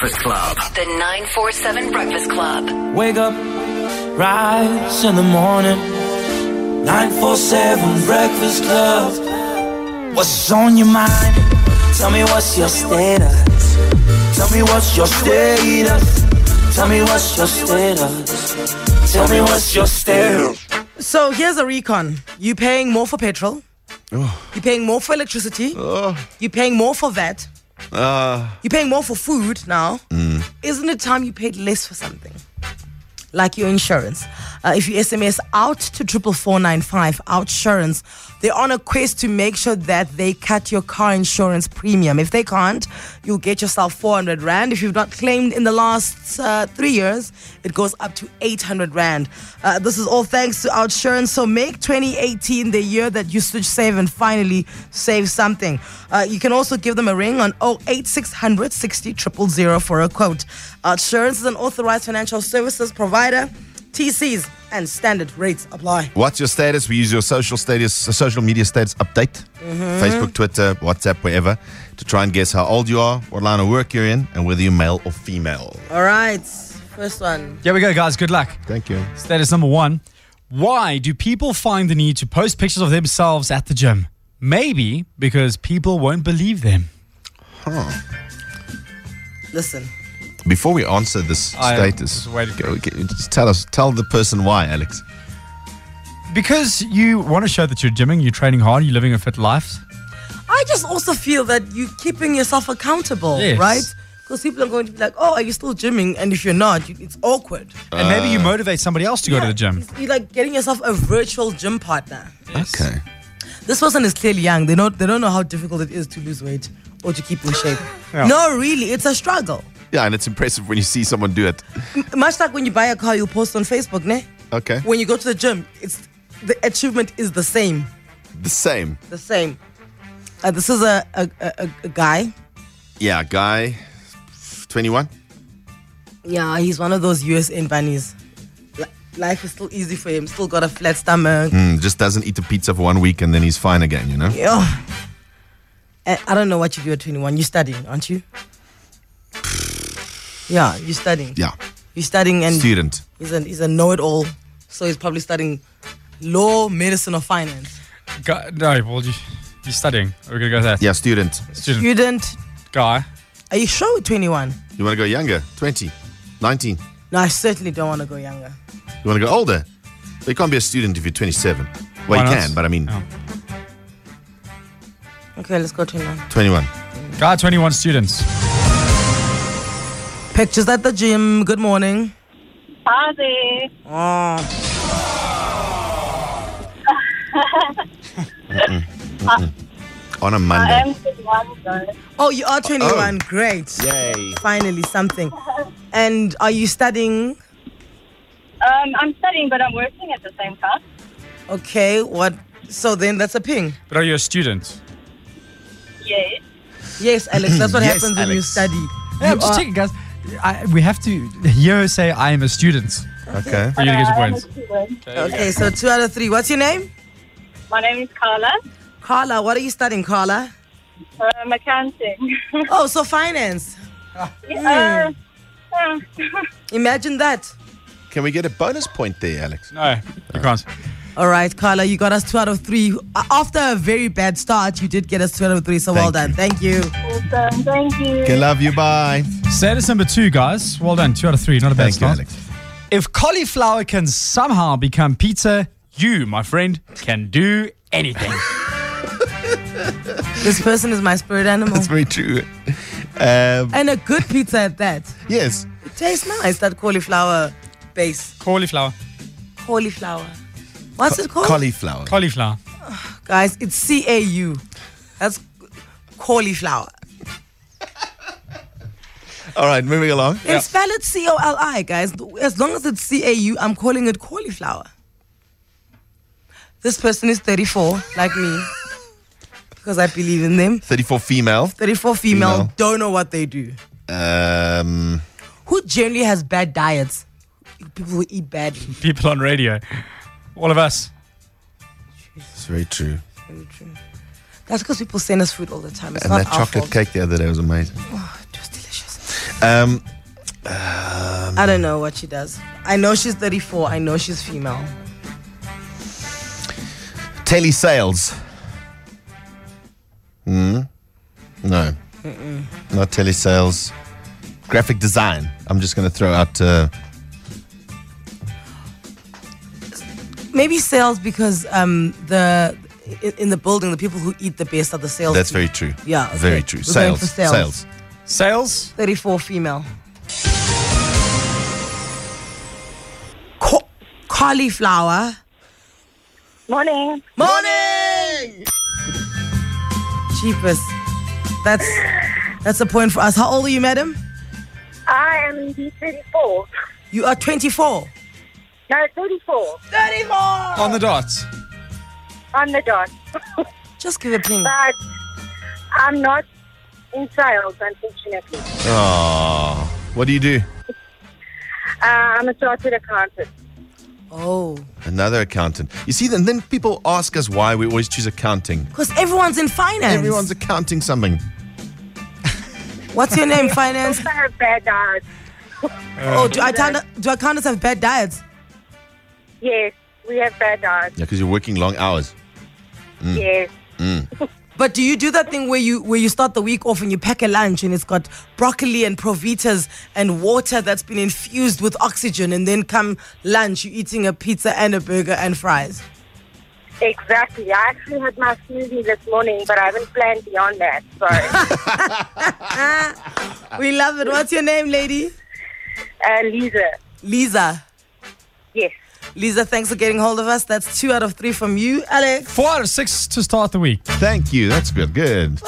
Breakfast Club. The 947 Breakfast Club. Wake up, rise in the morning. 947 Breakfast Club. What's on your mind? Tell me what's your status. Tell me what's your status. Tell me what's your status. Tell me what's your status. So here's a recon. You paying more for petrol. You're paying more for electricity. You're paying more for that. You're paying more for food now. Isn't it time you paid less for something? Like your insurance. Uh, if you SMS out to triple four nine five, Outsurance, they're on a quest to make sure that they cut your car insurance premium. If they can't, you'll get yourself 400 Rand. If you've not claimed in the last uh, three years, it goes up to 800 Rand. Uh, this is all thanks to Outsurance. So make 2018 the year that you switch save and finally save something. Uh, you can also give them a ring on 08600 60 for a quote. Outsurance is an authorized financial services provider. TCs and standard rates apply. What's your status? We use your social status, uh, social media status update, Facebook, Twitter, WhatsApp, wherever, to try and guess how old you are, what line of work you're in, and whether you're male or female. All right, first one. Here we go, guys. Good luck. Thank you. Status number one. Why do people find the need to post pictures of themselves at the gym? Maybe because people won't believe them. Huh. Listen, Before we answer this I- status, just go- go- just tell us, tell the person why, Alex. Because you want to show that you're gymming, you're training hard, you're living a fit life. I just also feel that you're keeping yourself accountable, Yes. right? Because people are going to be like, "Oh, are you still gymming?" And if you're not, you, it's awkward. And maybe you motivate somebody else to go to the gym. You're like getting yourself a virtual gym partner. Okay. This person is clearly young. They don't they don't know how difficult it is to lose weight or to keep in shape. Yeah. No, really, it's a struggle. Yeah, and it's impressive when you see someone do it. M- much like when you buy a car, you post on Facebook, ne? Okay. When you go to the gym, it's the achievement is the same. The same. The same. Uh, this is a a, a, a guy. Yeah, guy, 21. Yeah, he's one of those USN bunnies. Li- Life is still easy for him. Still got a flat stomach. Mm, just doesn't eat a pizza for one week and then he's fine again, you know? Yeah. I don't know what you do at 21. You're studying, aren't you? Yeah, you're studying. Yeah. You're studying and Student. he's a, he's a know-it-all. So he's probably studying law, medicine, or finance. Guy, no, well, you, you're studying. We're going to go with that. Yeah, student. Student Student, guy. are you sure with 21? You want to go younger? 20, 19. No, I certainly don't want to go younger. You want to go older? But you can't be a student if you're 27. Well, Why you not? can, but I mean, Oh. Okay, let's go 21. 21. Guy, 21 students. Pictures at the gym. Good morning. Hi there. Oh, On a Monday. I am 21 though. oh you are 21. Great. Yay. Finally, something. And are you studying? Um, I'm studying, but I'm working at the same time. Okay, what? So then that's a ping. But are you a student? Yes. Yes, Alex, that's what Yes, happens when you study. Yeah, You I'm just are- checking, guys. I, we have to hear her say, I am a student Okay. for you to get your I am a points. student. Okay, so two out of three. What's your name? My name is Carla. Carla. What are you studying, Carla? Um, accounting. Oh, so finance. uh, uh, Imagine that. Can we get a bonus point there, Alex? No, you can't. All right, Carla, you got us two out of three. After a very bad start, you did get us two out of three, so well done. you. Thank you. Awesome. Thank you. Okay, love you. Bye. Status number two, guys. Well done. Two out of three. Not a bad Thank you, start. Alex. If cauliflower can somehow become pizza, you, my friend, can do anything. This person is my spirit animal. That's very true. Um, and a good pizza at that. yes. It tastes nice, that cauliflower base. cauliflower. Cauliflower. What's it called? Cauliflower. Cauliflower. Guys, it's C A U. That's cauliflower. All right, moving along. Then spell it C O L I, guys. As long as it's C A U, I'm calling it cauliflower. This person is 34, like me, because I believe in them. 34 female. 34 female, Female. don't know what they do. Um, Who generally has bad diets? People who eat badly. People on radio. All of us. it's very true. Very true. That's because people send us food all the time. It's And not that our chocolate fault. cake the other day was amazing. Delicious. Um, I don't know what she does. I know she's 34. I know she's female. telesales. Hmm. No. Mm. Not telesales. Graphic design. I'm just going to throw out. Uh, Maybe sales because um, the in, in the building, the people who eat the best are the sales. that's very true. Yeah, okay. Very true. We're Sales. sales. Sales. Sales? 34 female. Ca- cauliflower. Morning. Morning. Cheapest. That's that's a point for us. How old are you, madam? I am indeed 34. You are 24. No, 34. 34. On the dot. On the dot. Just give a ping. but I'm not in sales, unfortunately. Oh. What do you do? Uh, I'm a chartered accountant. Oh, Another accountant. You see, then, then people ask us why we always choose accounting. because everyone's in finance. Everyone's accounting something. What's your name? Finance. Also have bad eyes. Oh, do, account- do accountants have bad diets? Yes, we have bad eyes. Yeah, because you're working long hours. Yes. But do you do that thing where you where you start the week off and you pack a lunch and it's got broccoli and provitas and water that's been infused with oxygen and then come lunch you're eating a pizza and a burger and fries? Exactly. I actually had my smoothie this morning, but I haven't planned beyond that. Sorry. We love it. What's your name, lady? uh, Lisa. Lisa. Yes. Lisa, thanks for getting hold of us. That's two out of three from you, Alex. Four out of six to start the week. Thank you. That's good. Good.